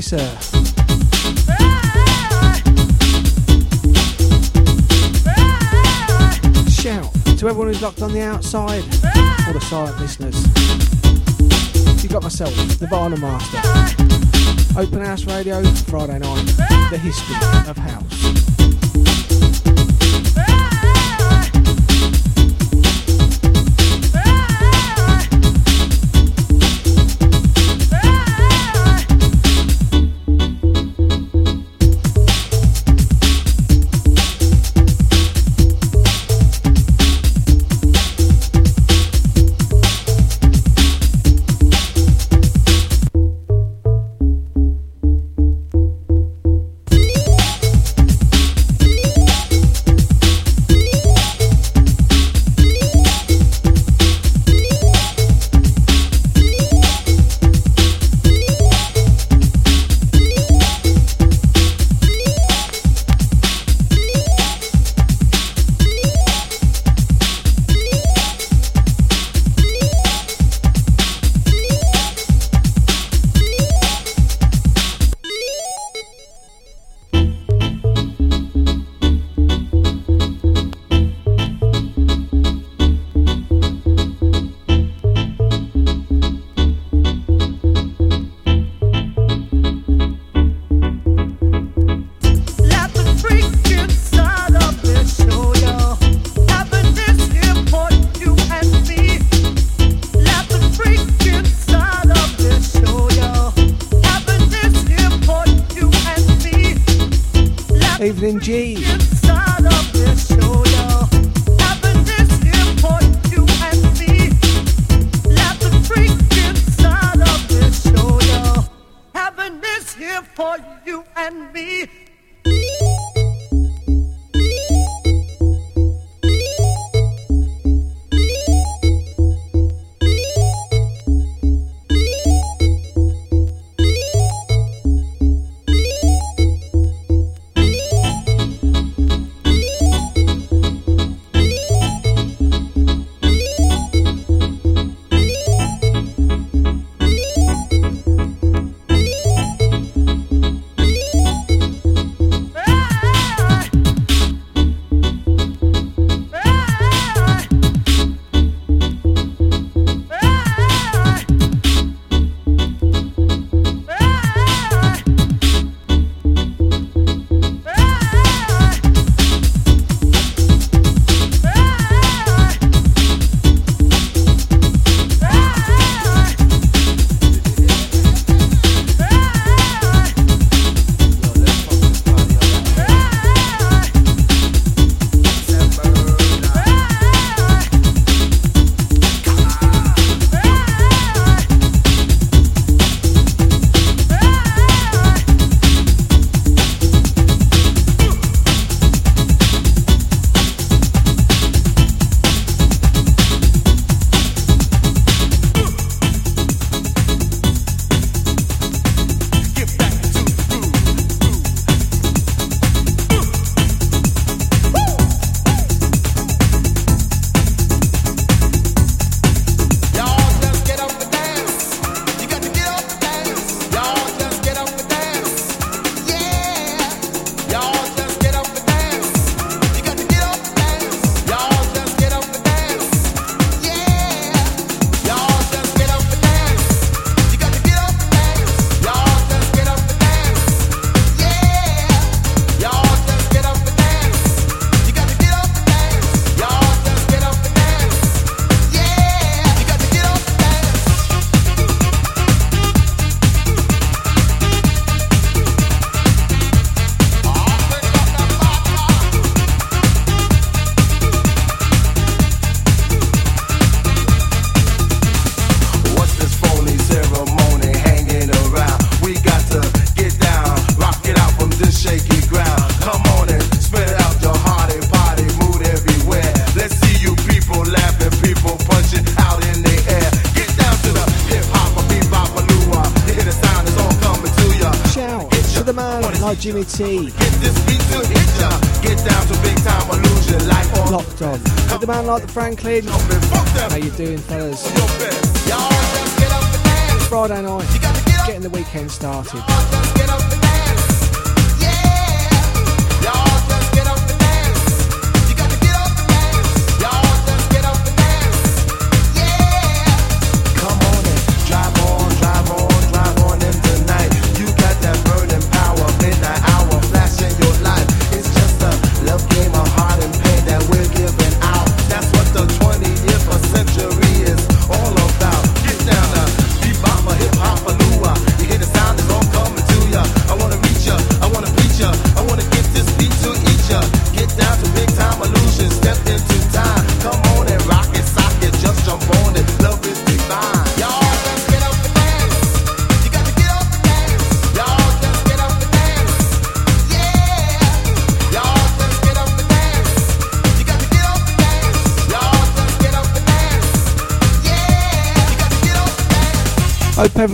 Sir? Shout to everyone who's locked on the outside, all the silent listeners. You got myself, the Barnum Master. Open House Radio, Friday night, the history of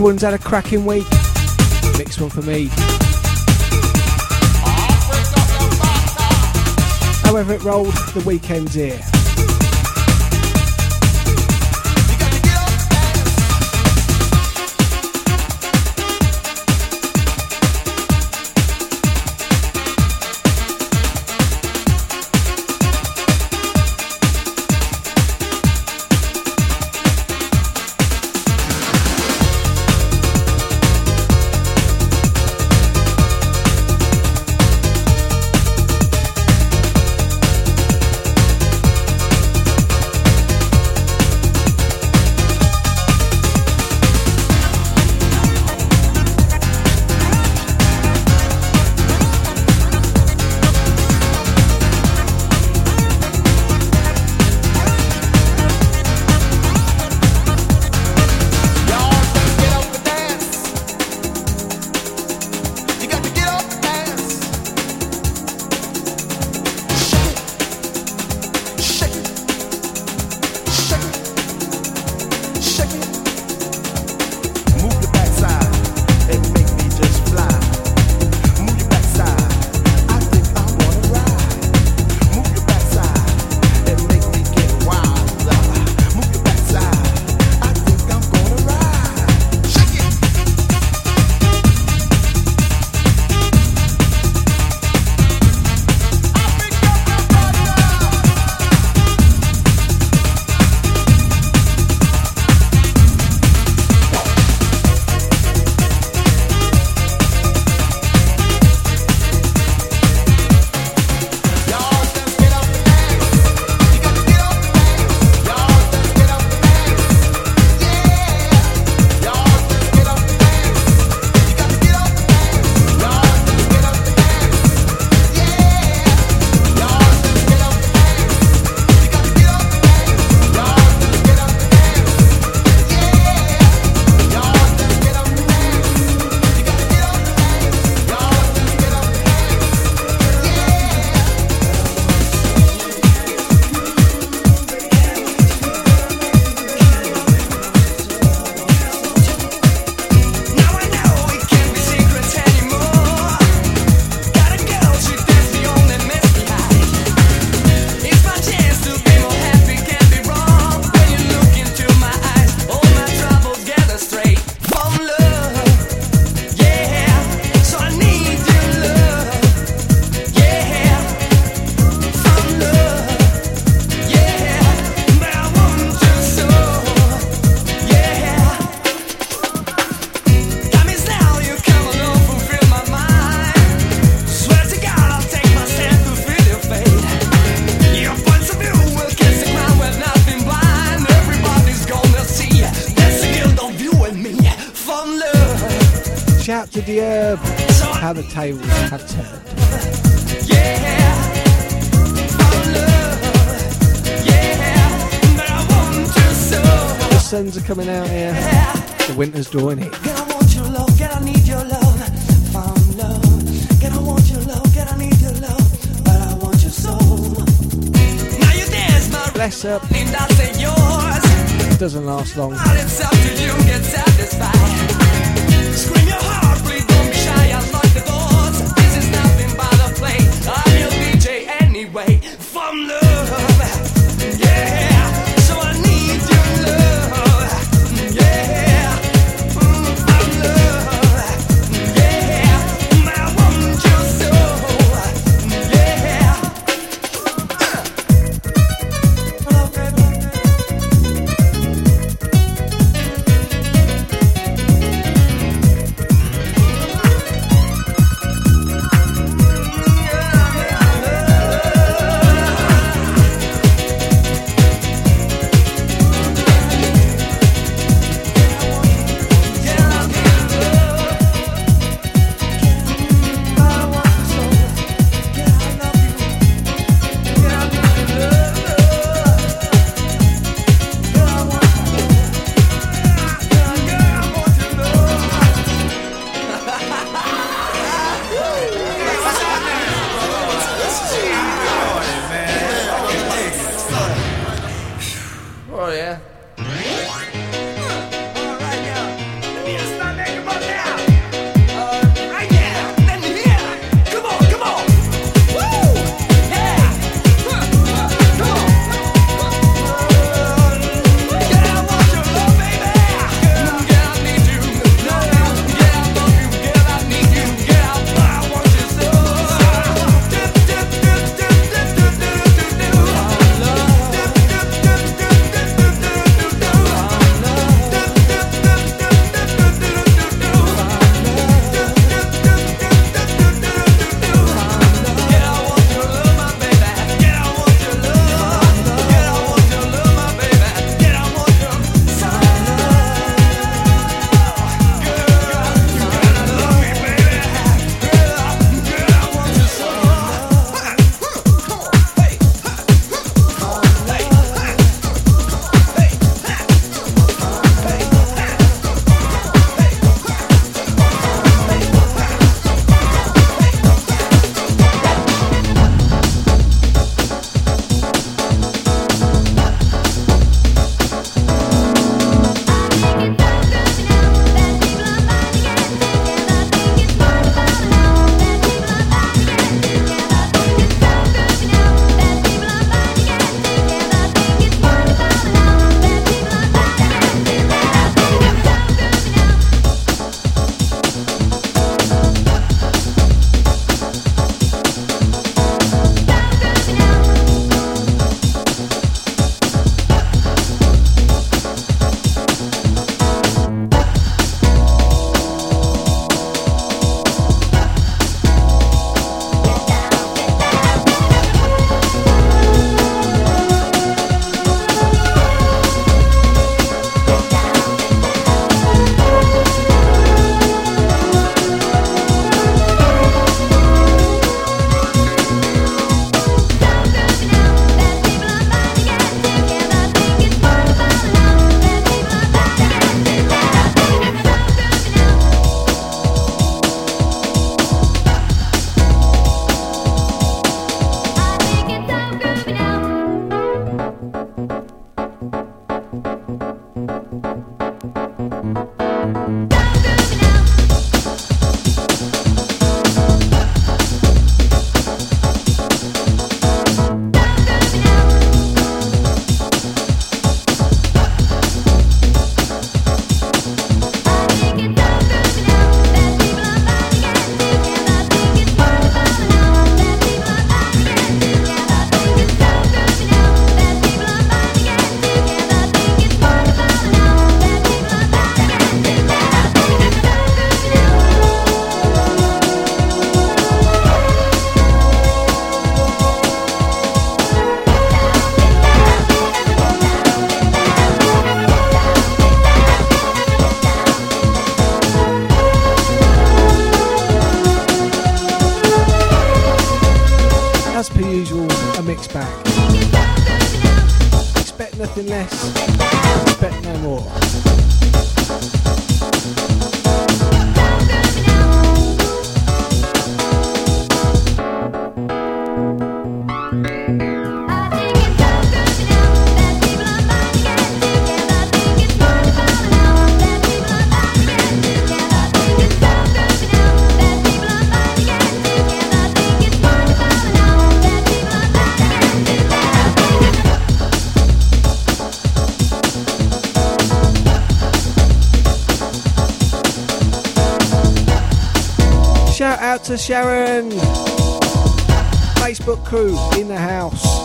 everyone's had a cracking week. Next one for me. However it rolled, the weekend's here. Long. Doesn't last to Sharon. Facebook crew in the house.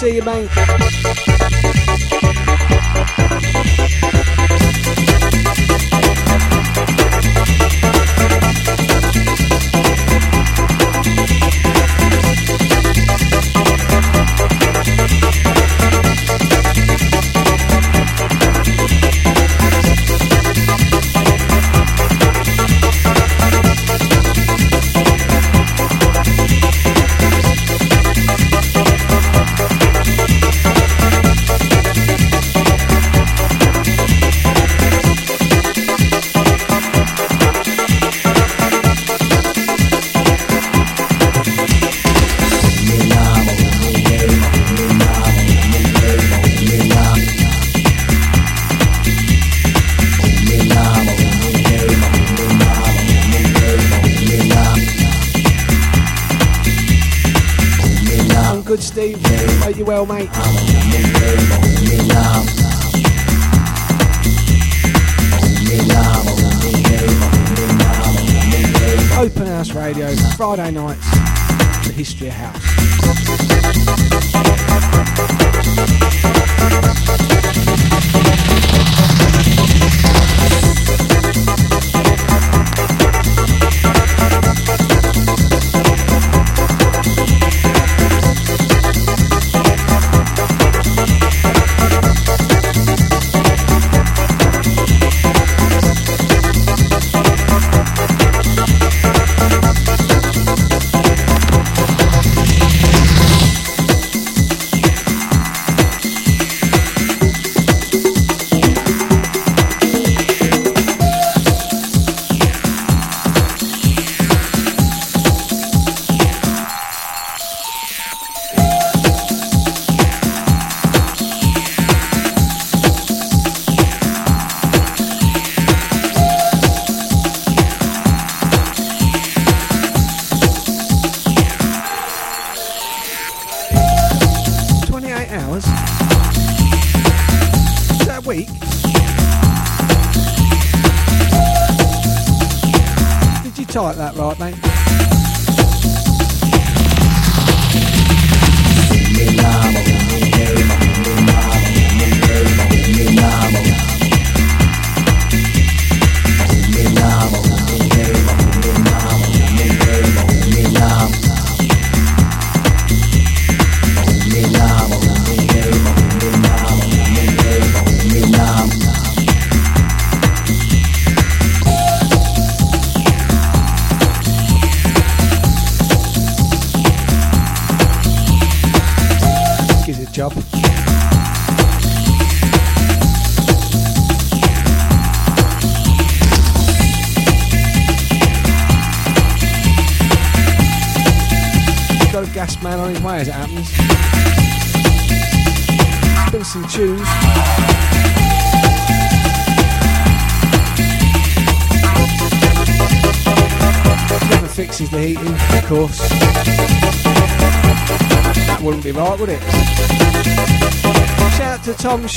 See you, mate. You well, mate. Open House Radio, Friday nights, the history of house.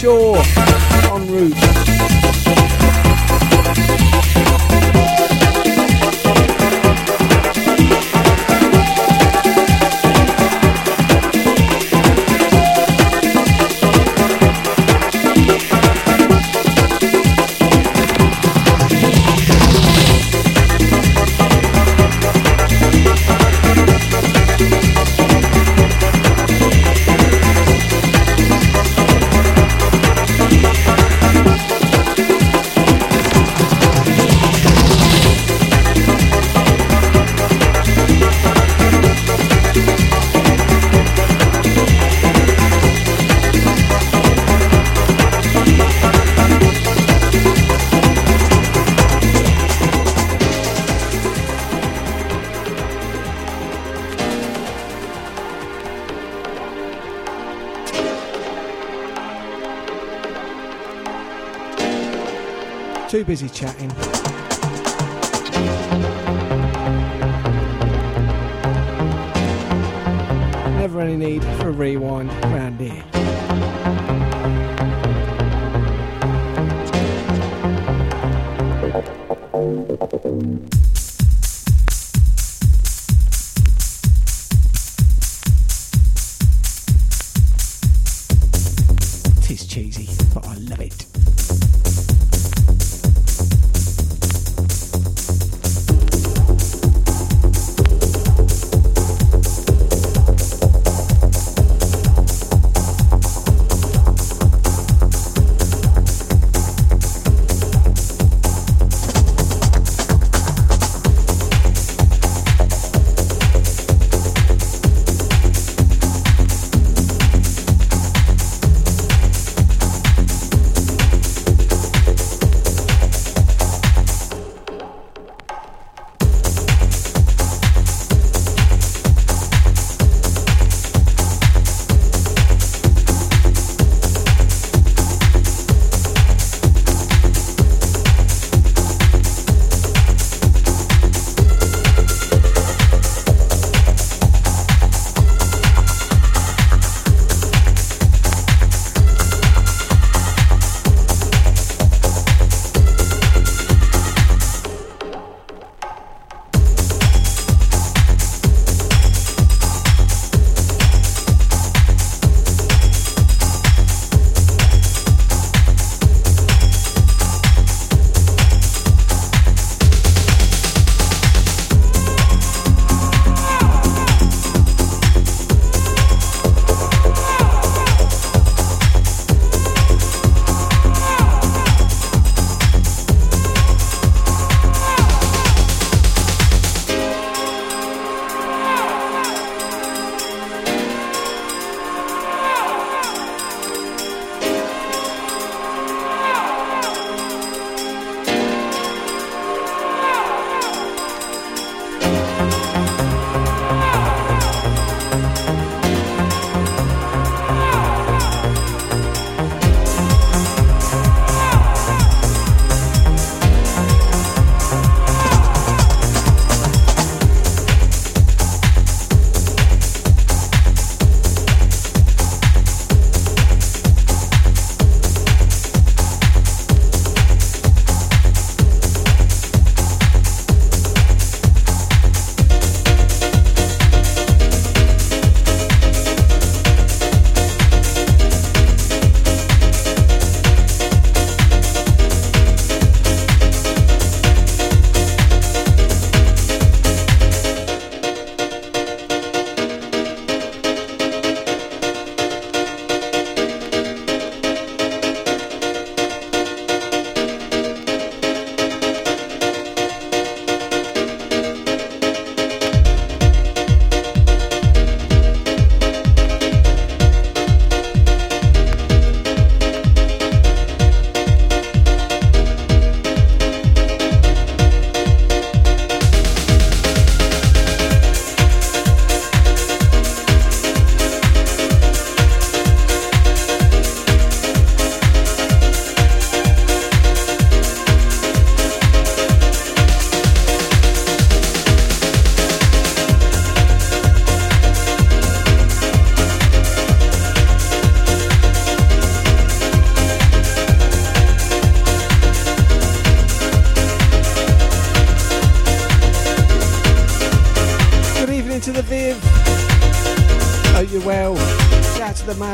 Tom too busy chatting. Never any need for a rewind around here.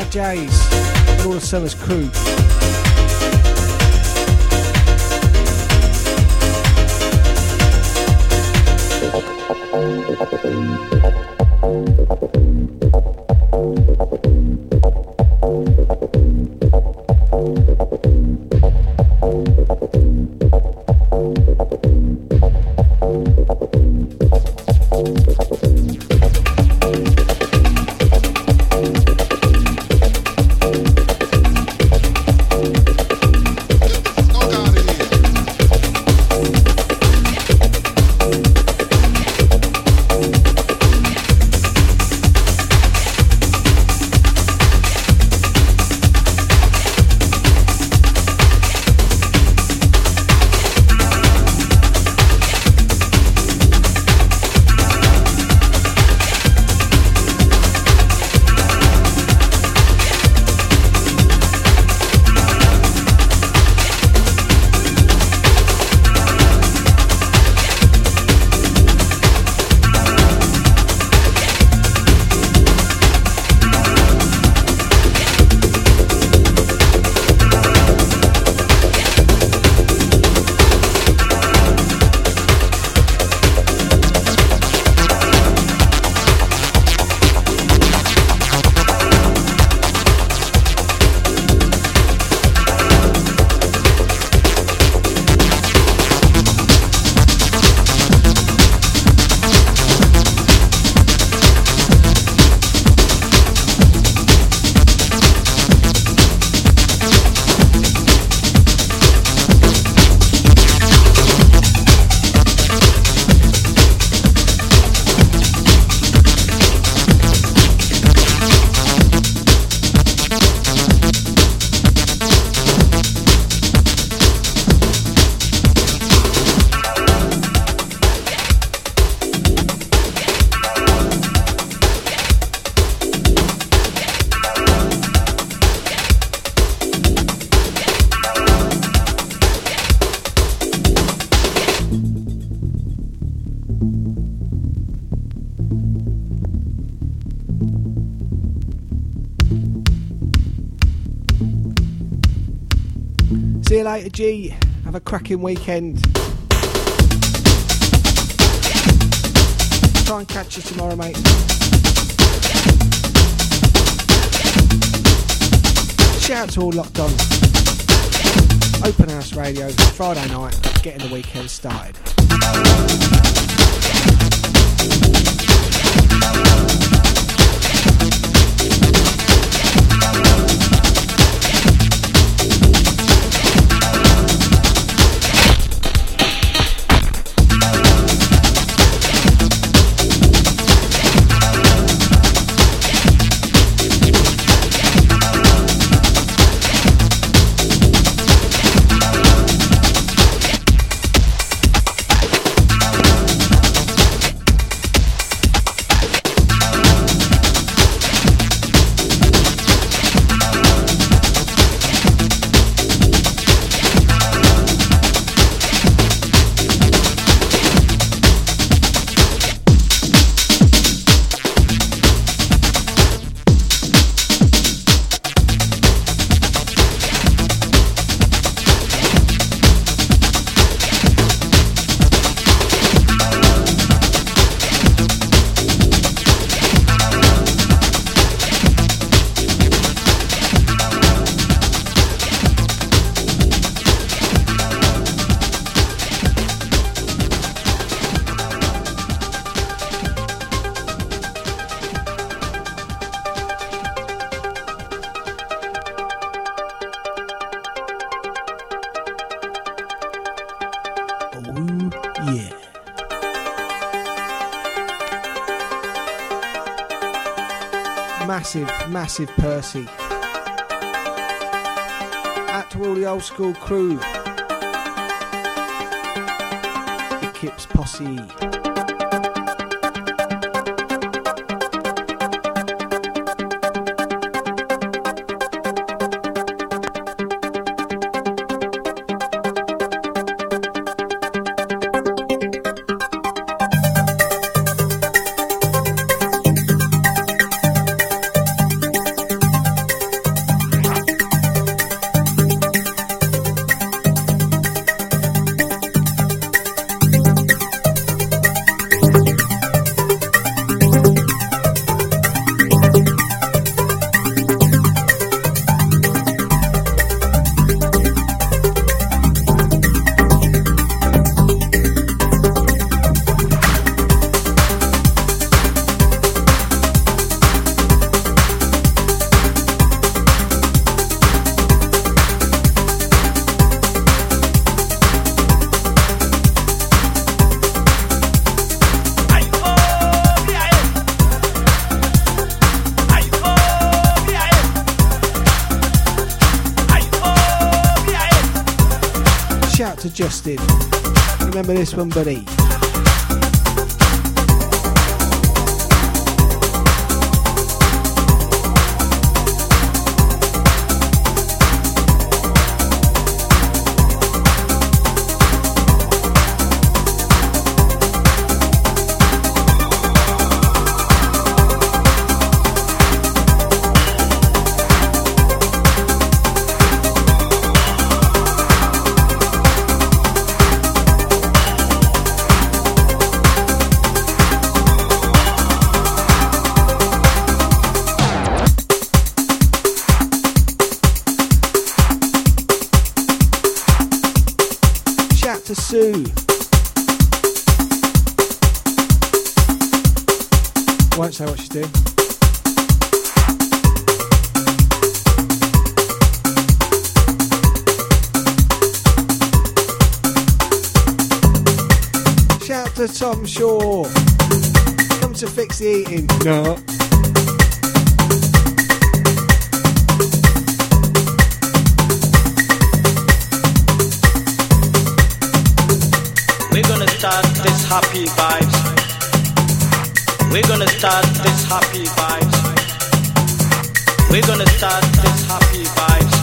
Jays and all the Summers crew. G. Have a cracking weekend. Try and catch you tomorrow, mate. Shout out to all locked on. Open House Radio, Friday night, getting the weekend started. Massive Percy. Out to all the old school crew. The Kips Posse. one Baray. Tom Shaw. Come to fix the eating. No. We're gonna start this happy vibes. We're gonna start this happy vibes. We're gonna start this happy vibes.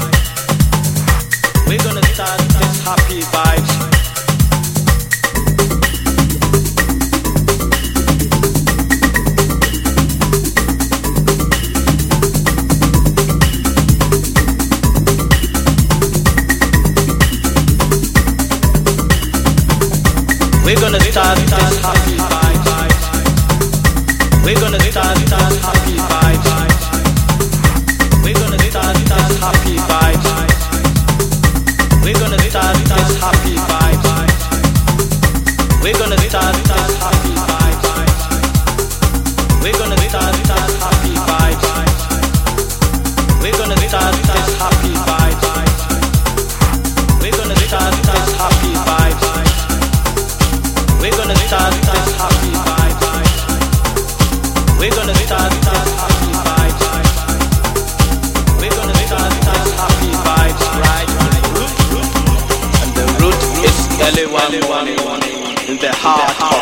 We're gonna start this happy vibes. Gonna start this happy vibes. We're gonna start this happy vibes. We're gonna start this happy vibes. We're gonna start this happy vibes. We're gonna start this hard.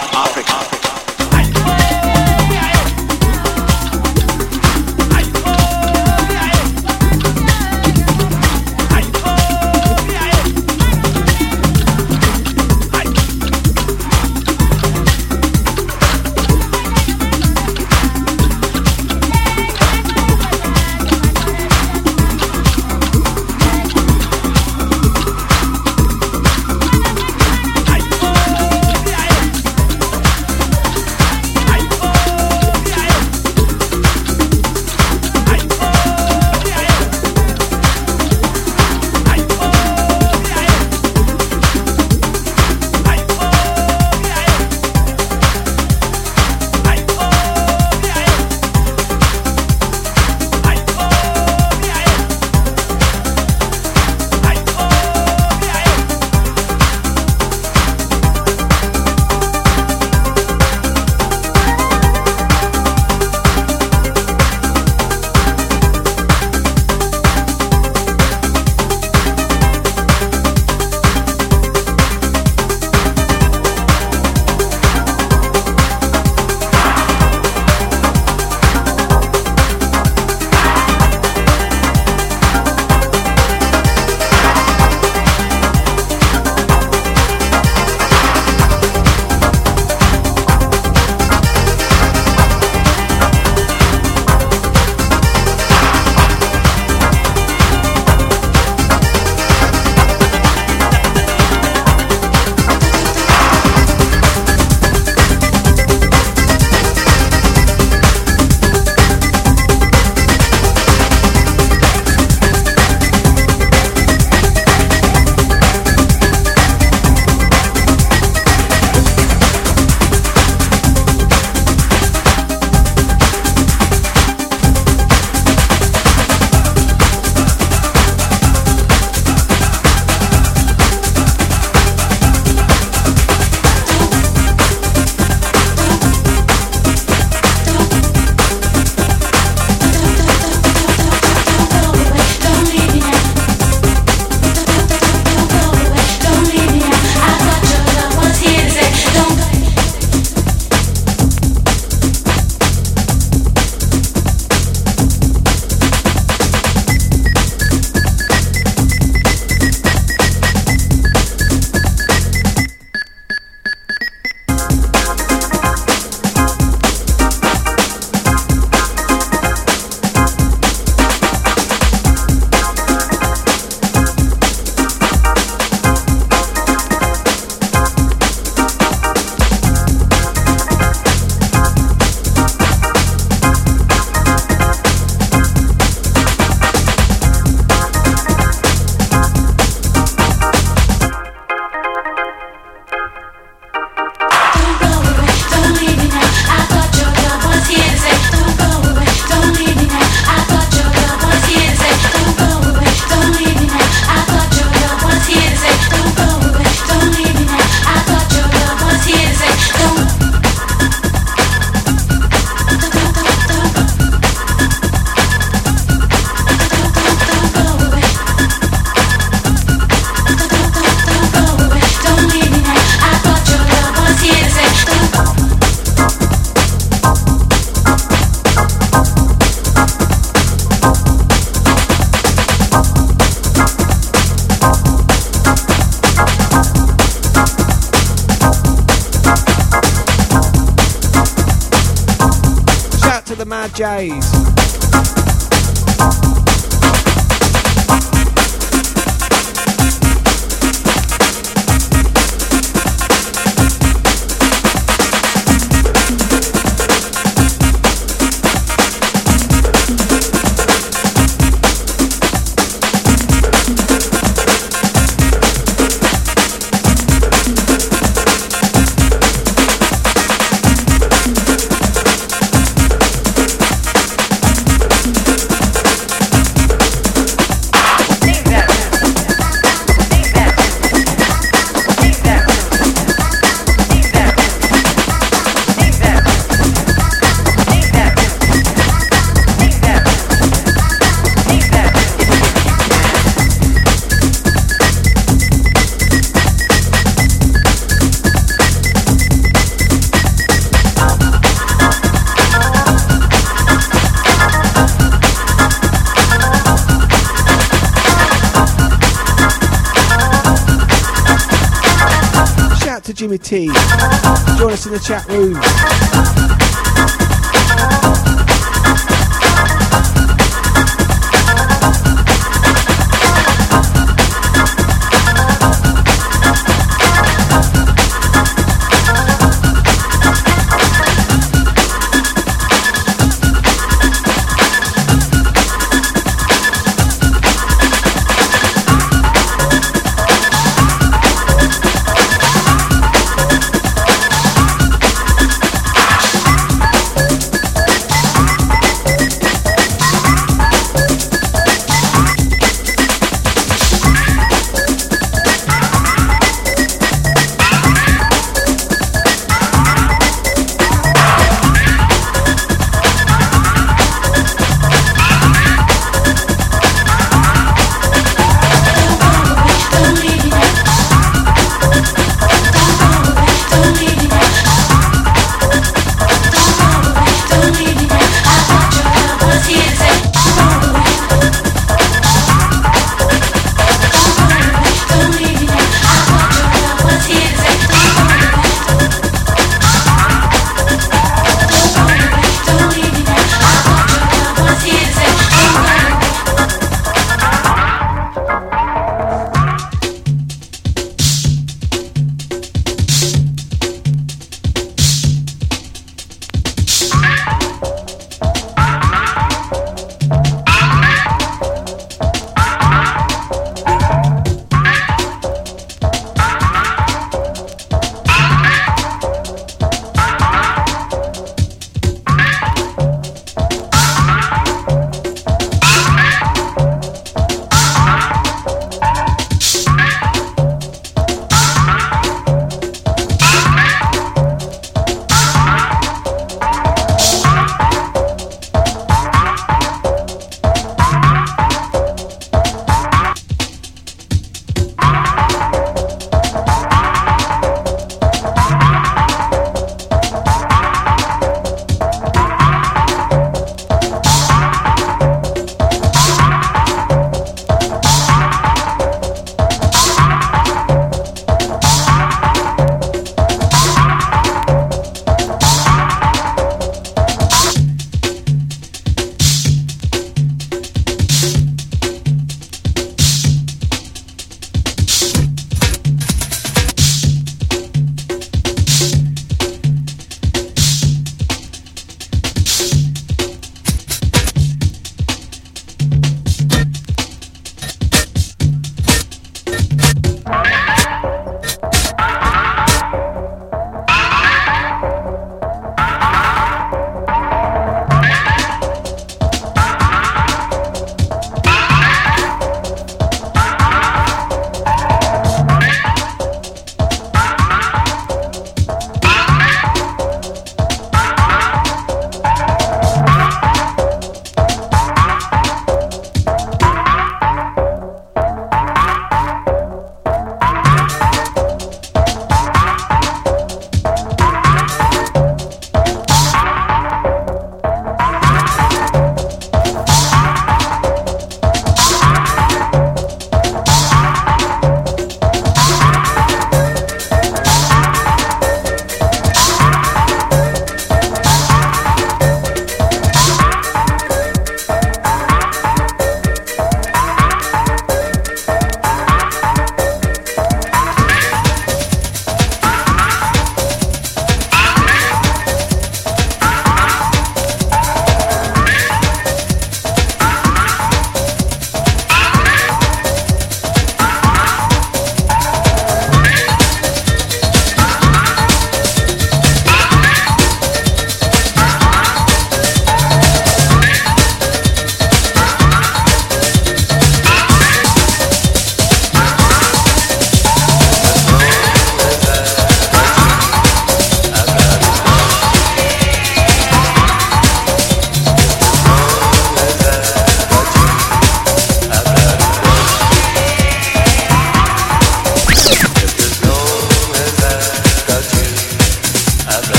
The chat room.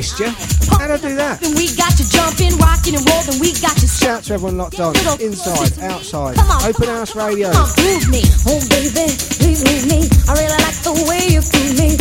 missed you. How do I do that? Then we got you jumping, rocking and rolling. We got you. Shout to everyone locked on, inside, outside, on, open house radio. Come on, groove me, oh baby, please move me. I really like the way you feel me.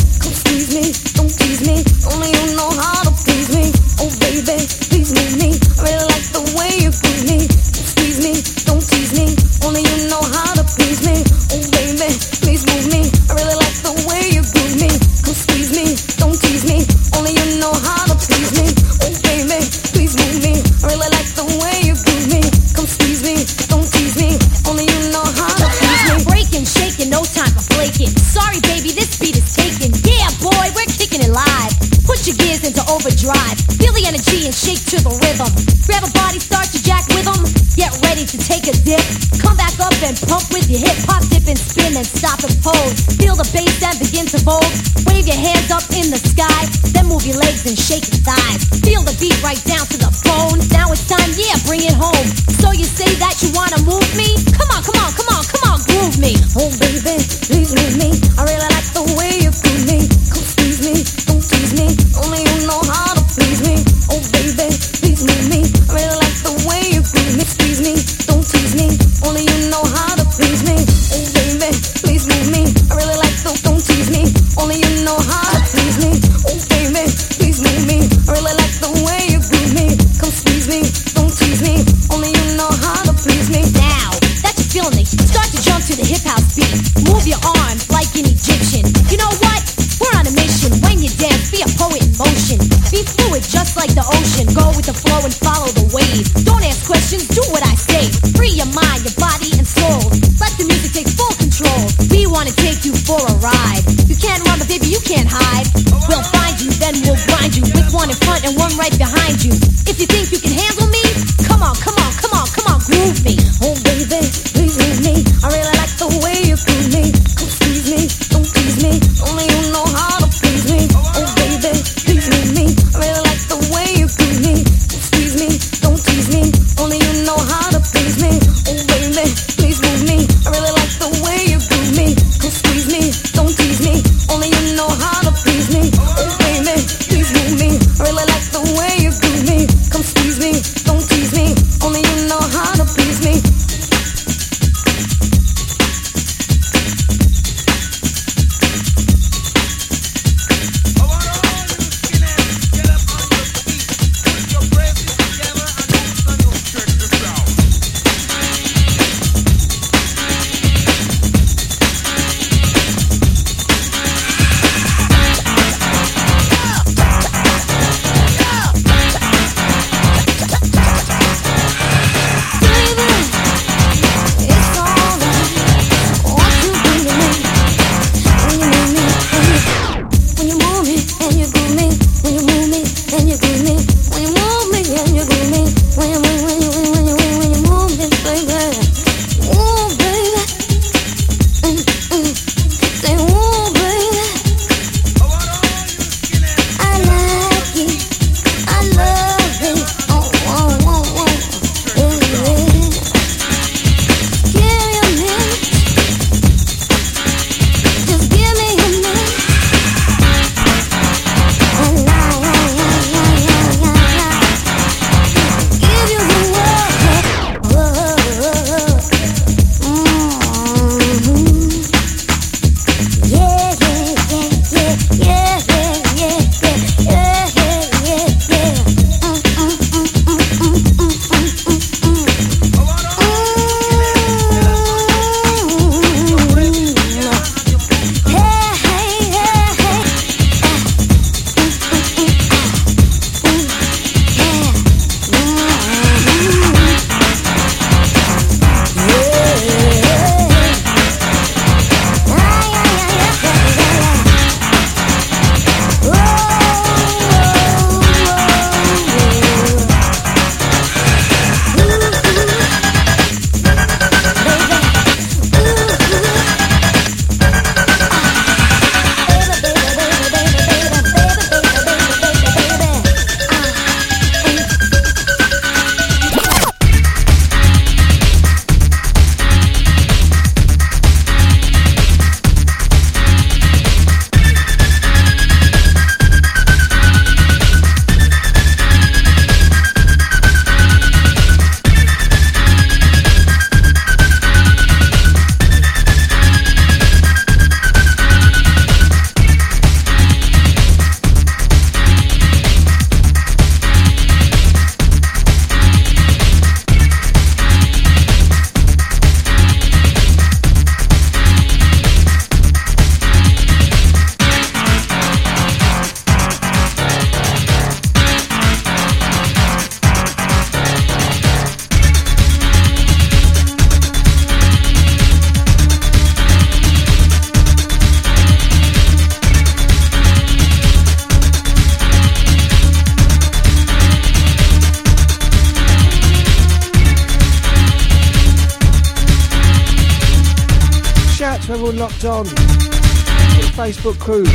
Facebook crew.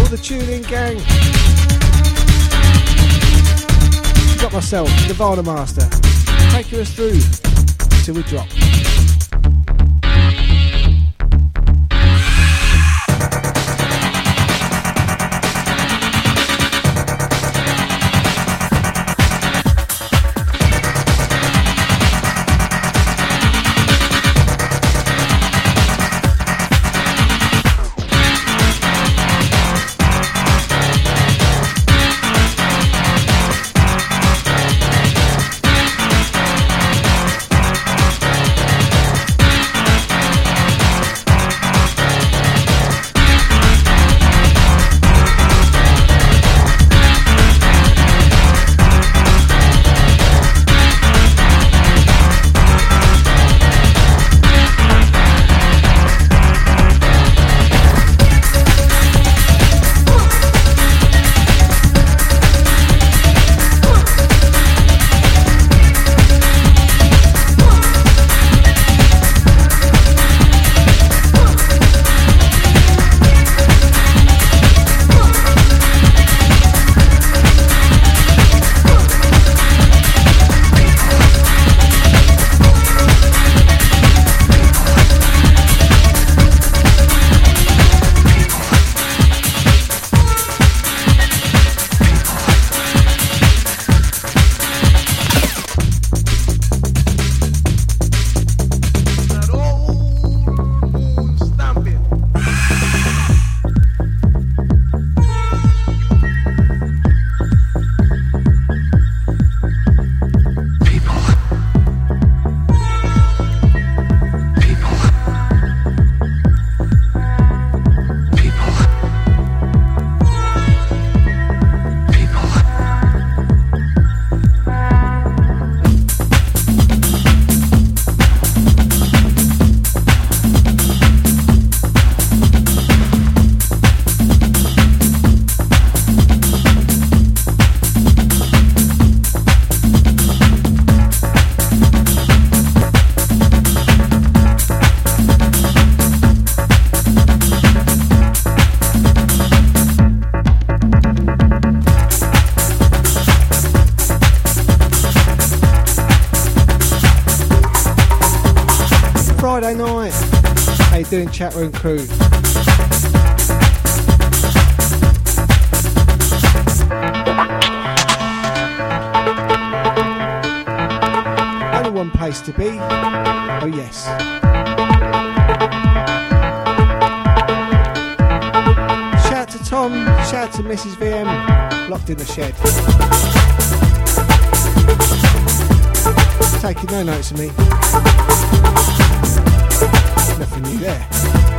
All the tuning gang. Got myself, Vinyl Master. Taking us through till we drop. Doing chat room crew. Only one place to be. Oh yes. Shout to Tom, shout to Mrs. VM, locked in the shed. Taking no notes of me new there.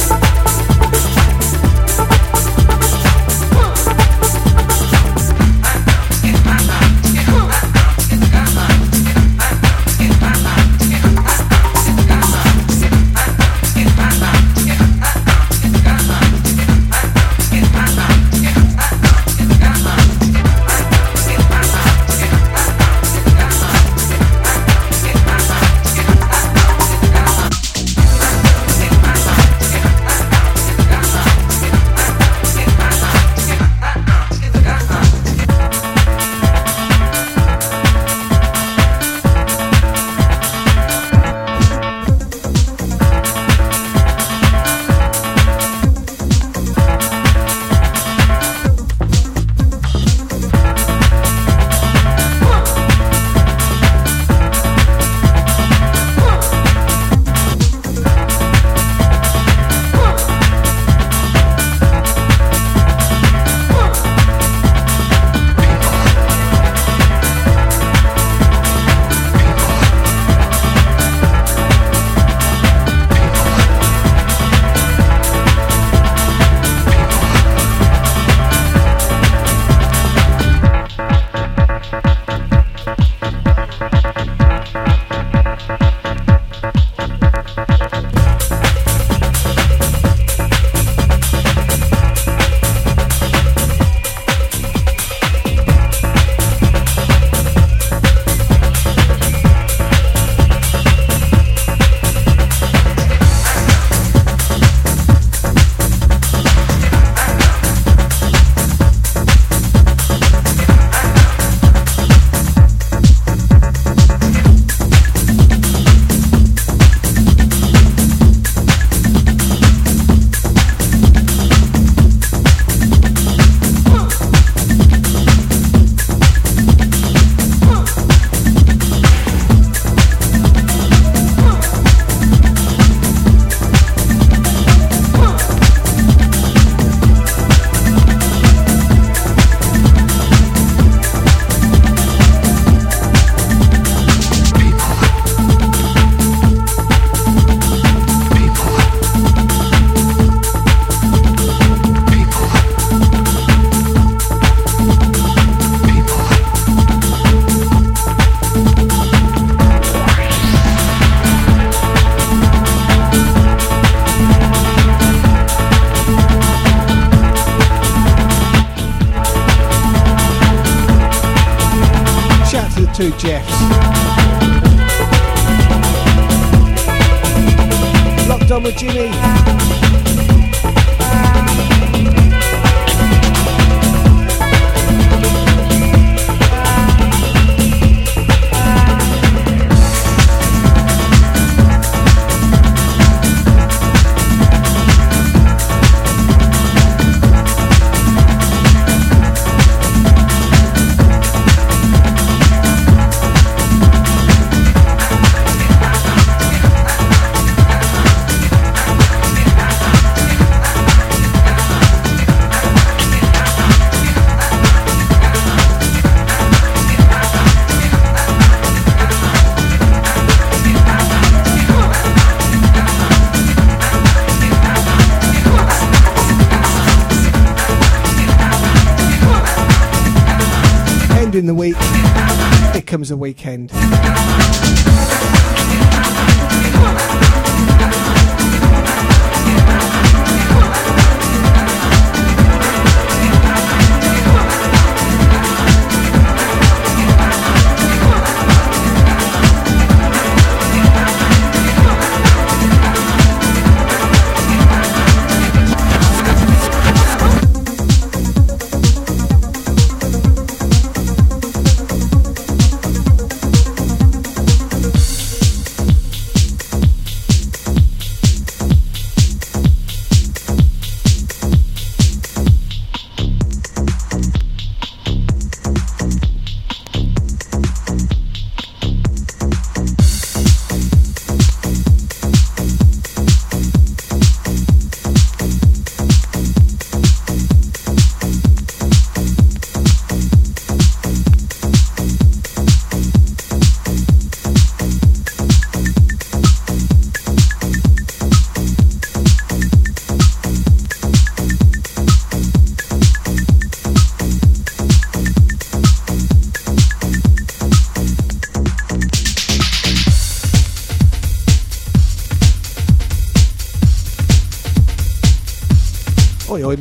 A weekend.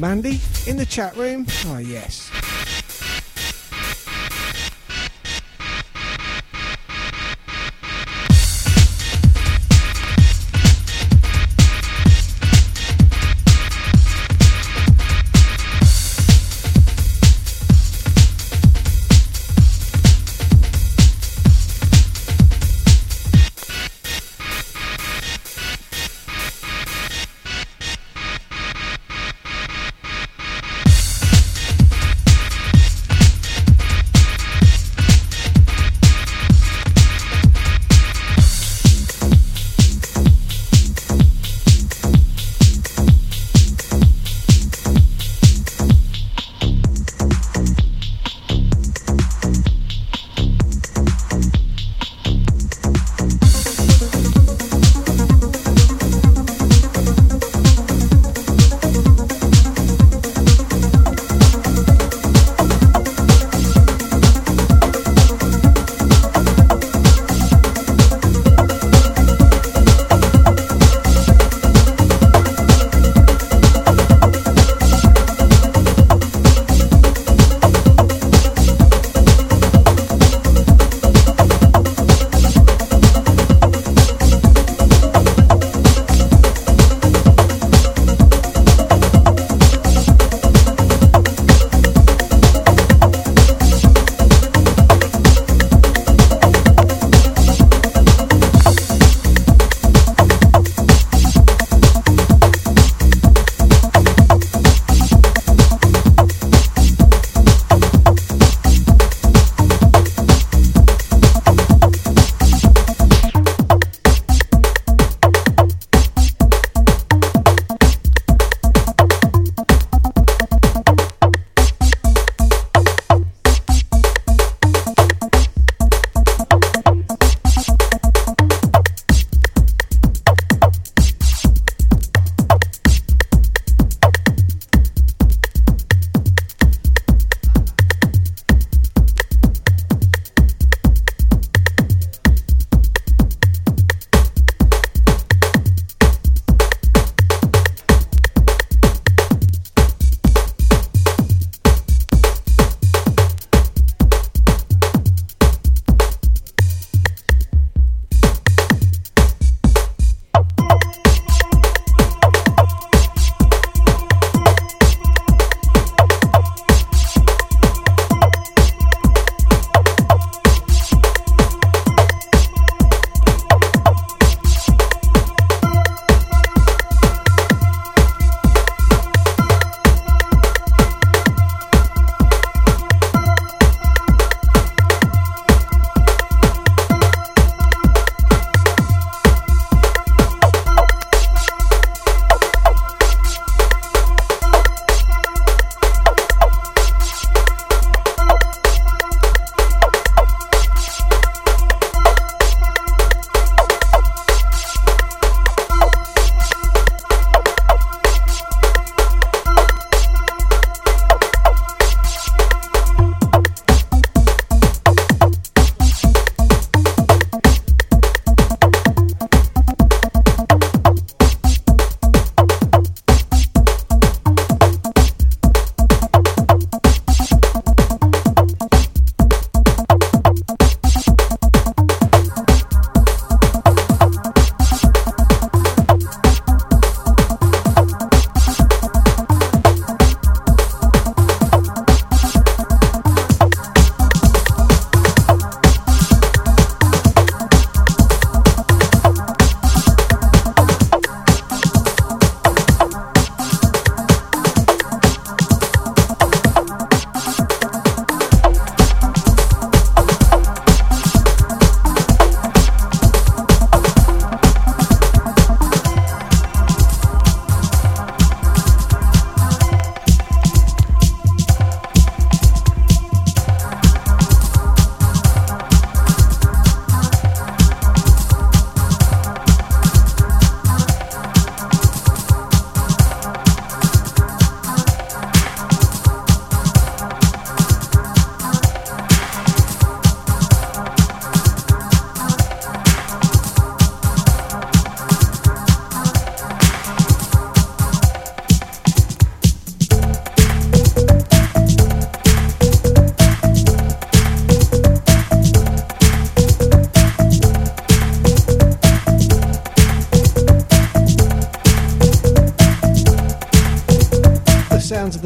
Mandy, in the chat room? Oh, yes.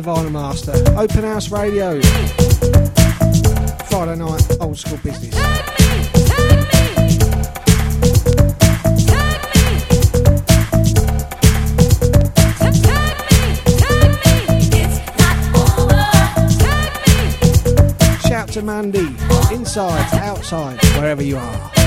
Vinyl Master. Open House Radio. Friday night, old school business. Shout to Mandy, inside, outside, wherever you are.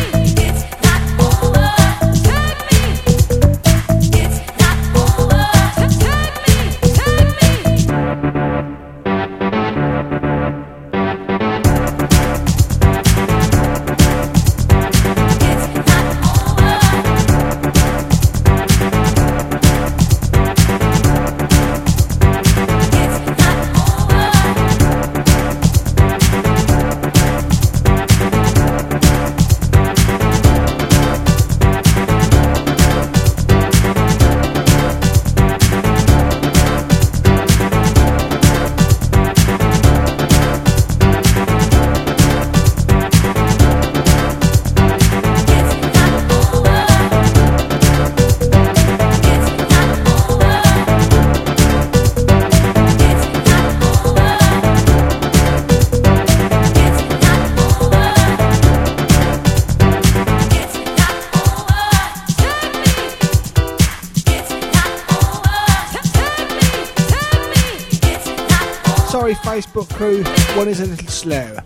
Facebook crew, one is a little slow.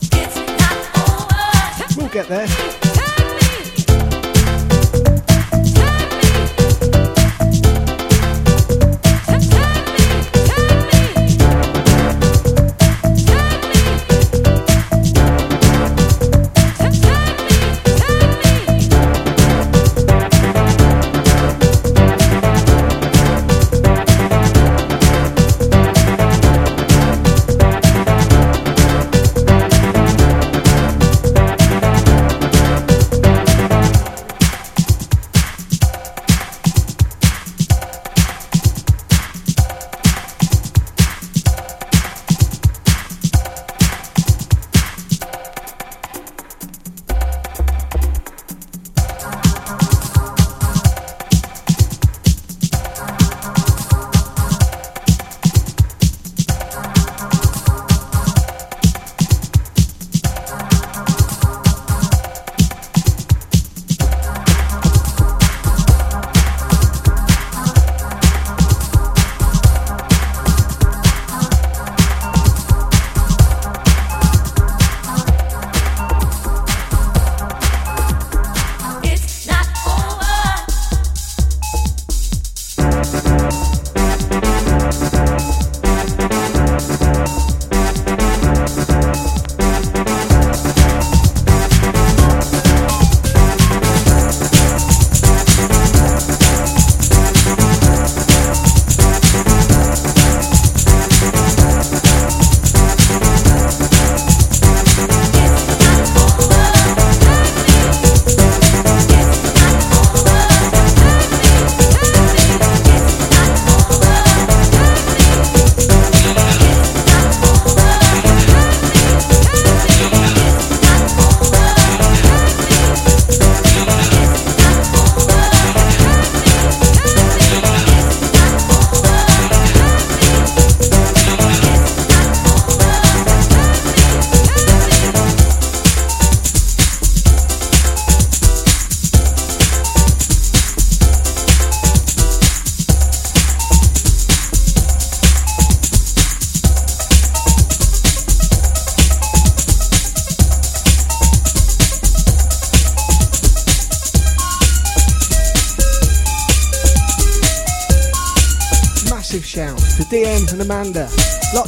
We'll get there.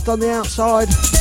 On the outside.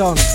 Everyone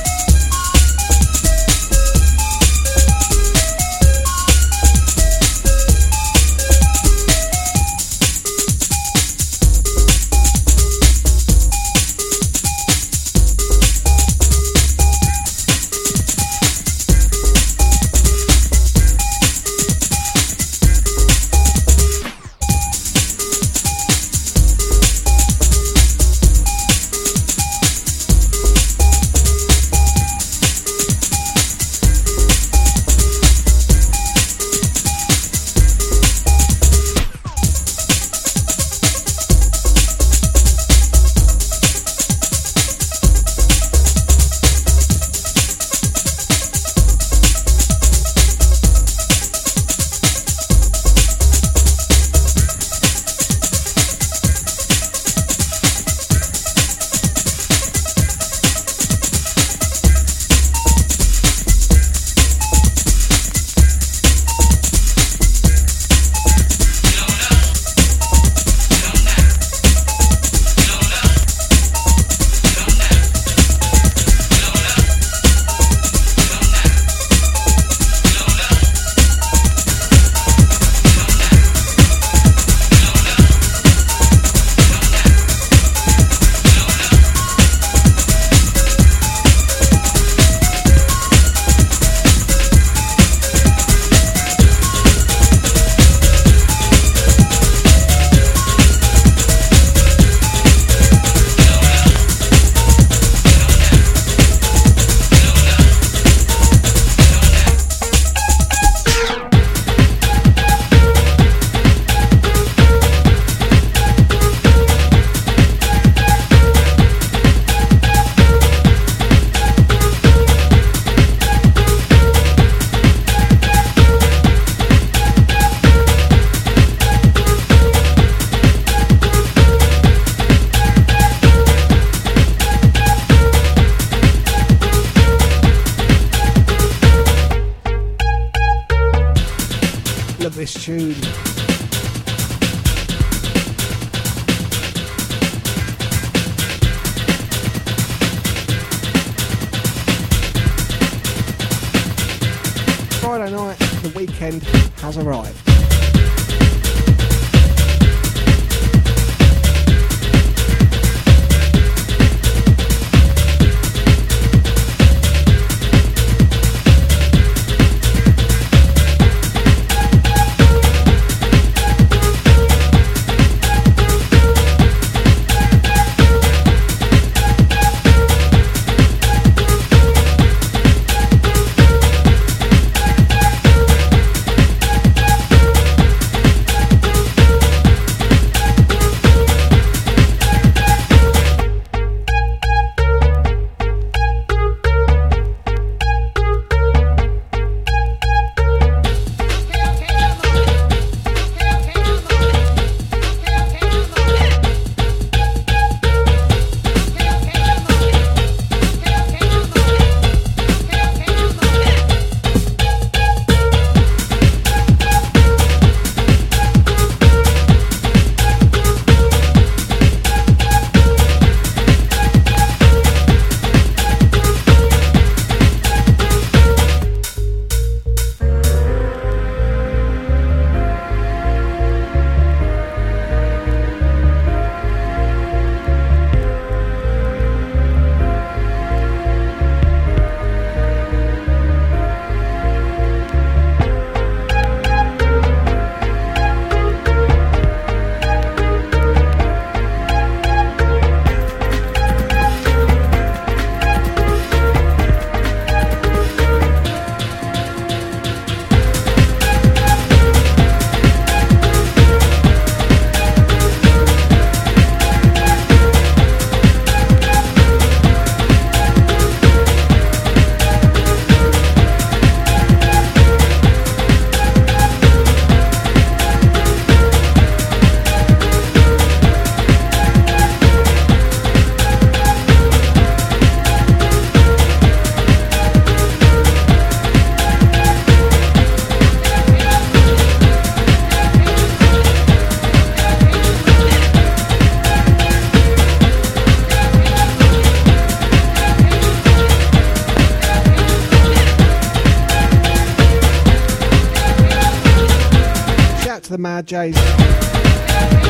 Jays.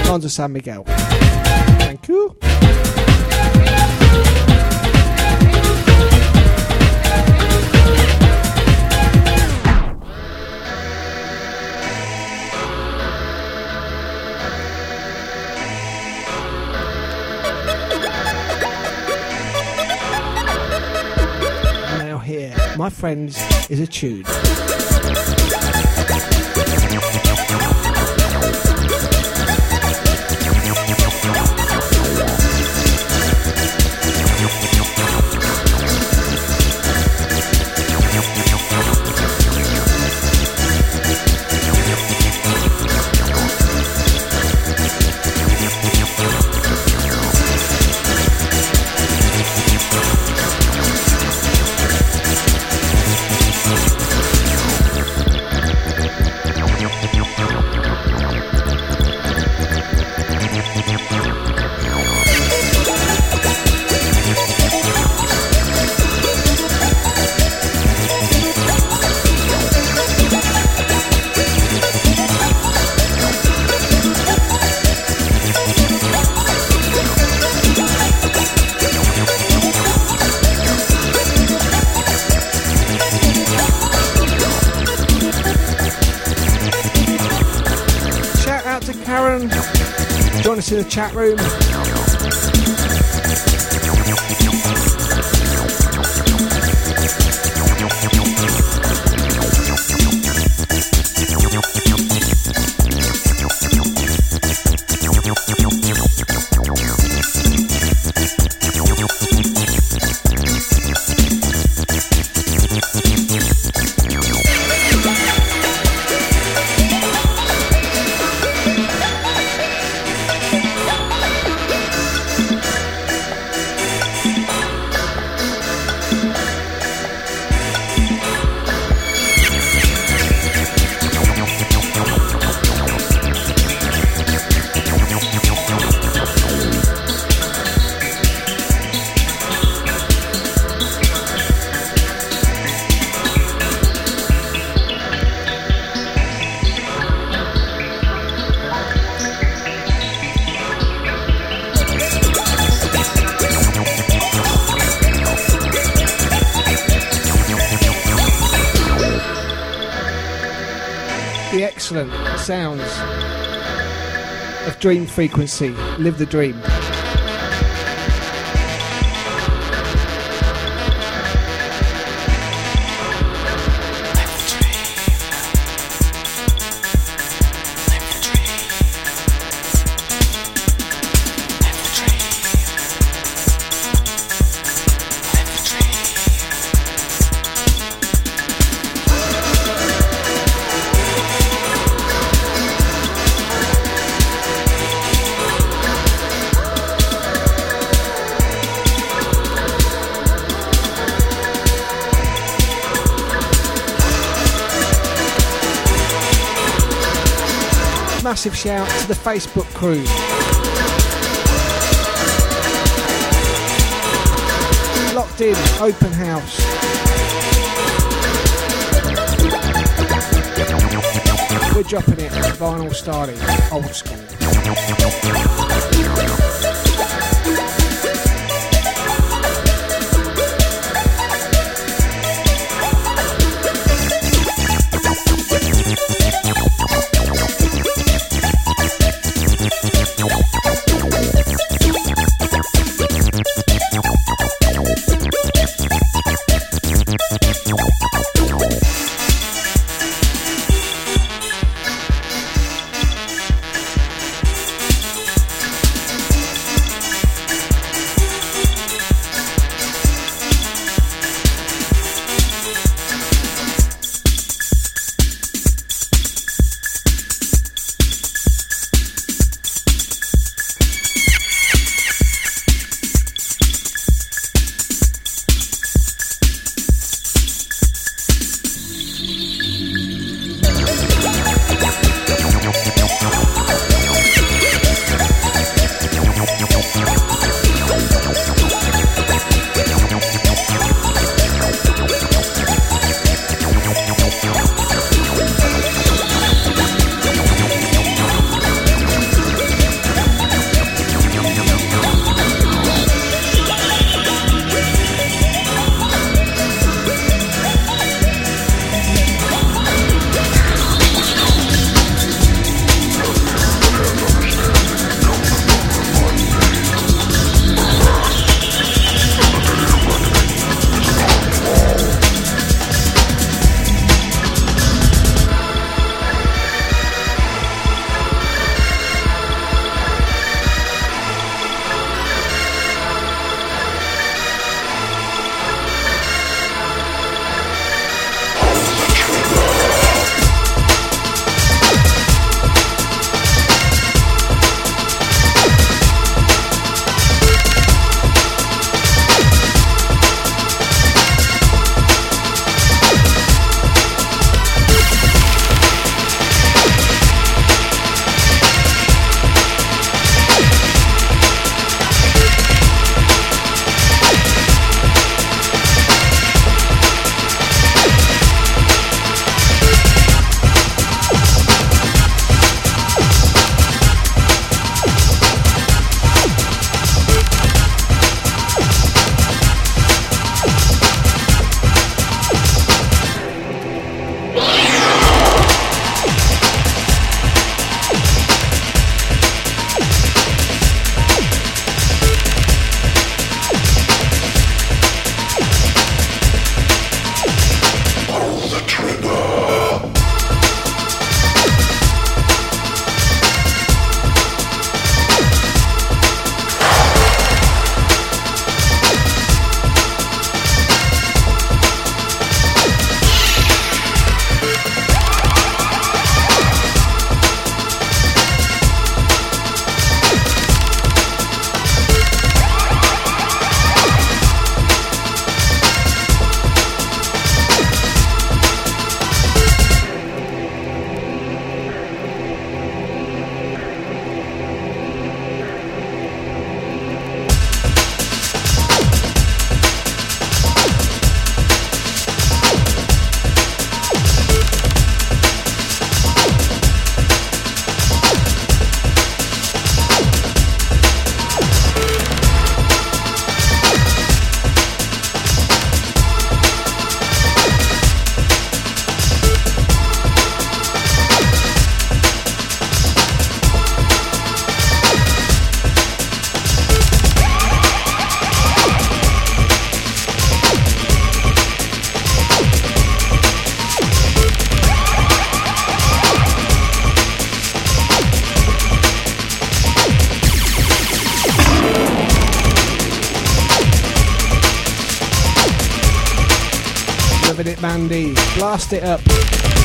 On to San Miguel. Thank you. Now here, my friends, is a tune. Chat room. Dream Frequency. Live the dream. Shout to the Facebook crew. Locked in, open house. We're dropping it, vinyl starting, old school. Blast it up.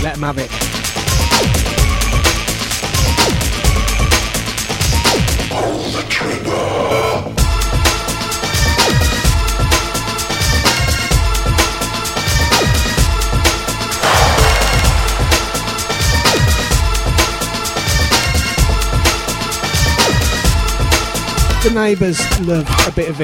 Let them have it. The neighbours love a bit of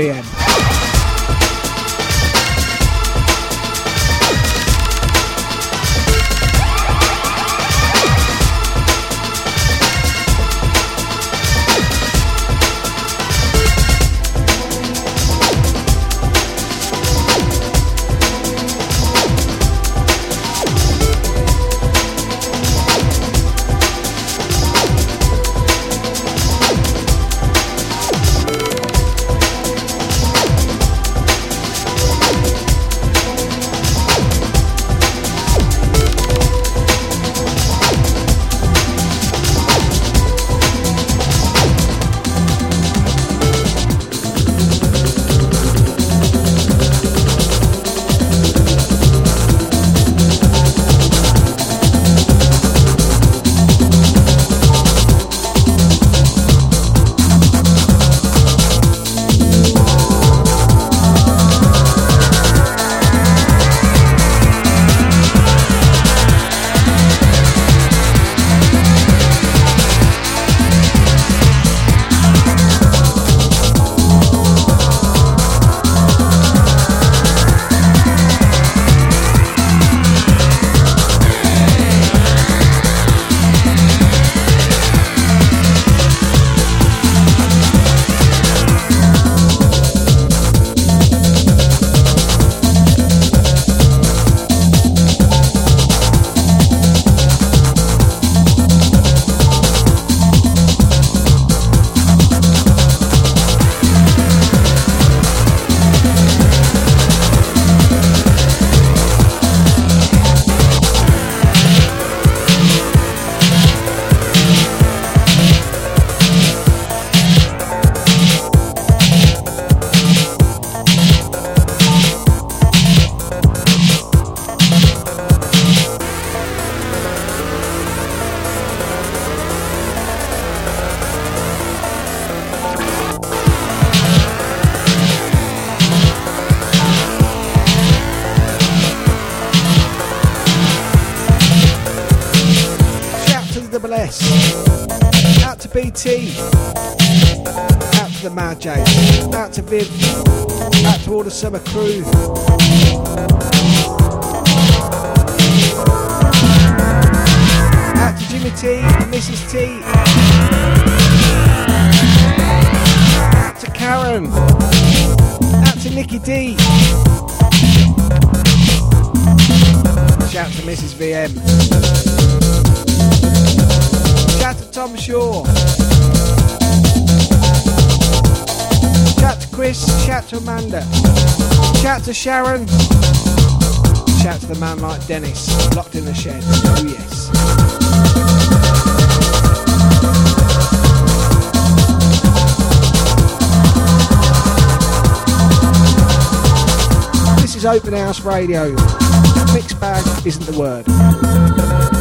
VM. summer crew. Out to Jimmy T and Mrs. T. Out to Karen. Out to Nikki D. Shout to Mrs. VM. Shout to Tom Shaw. Chris. Shout to Amanda. Shout to Sharon. Shout to the man like Dennis, locked in the shed. Oh yes. This is Open House Radio. Mixed bag isn't the word.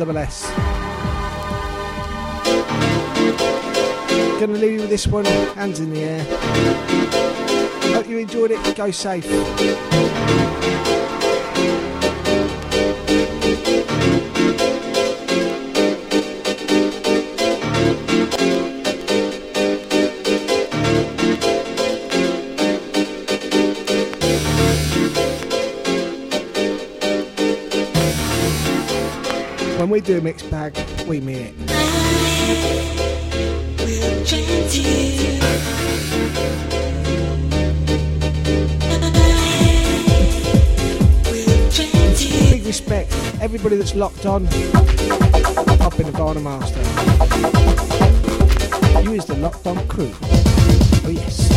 Double S. Gonna leave you with this one, hands in the air. Hope you enjoyed it. Go safe. We do a mixed bag, we mean it. Big respect, everybody that's locked on. Up in the Vinyl Master. You is the locked on crew. Oh yes.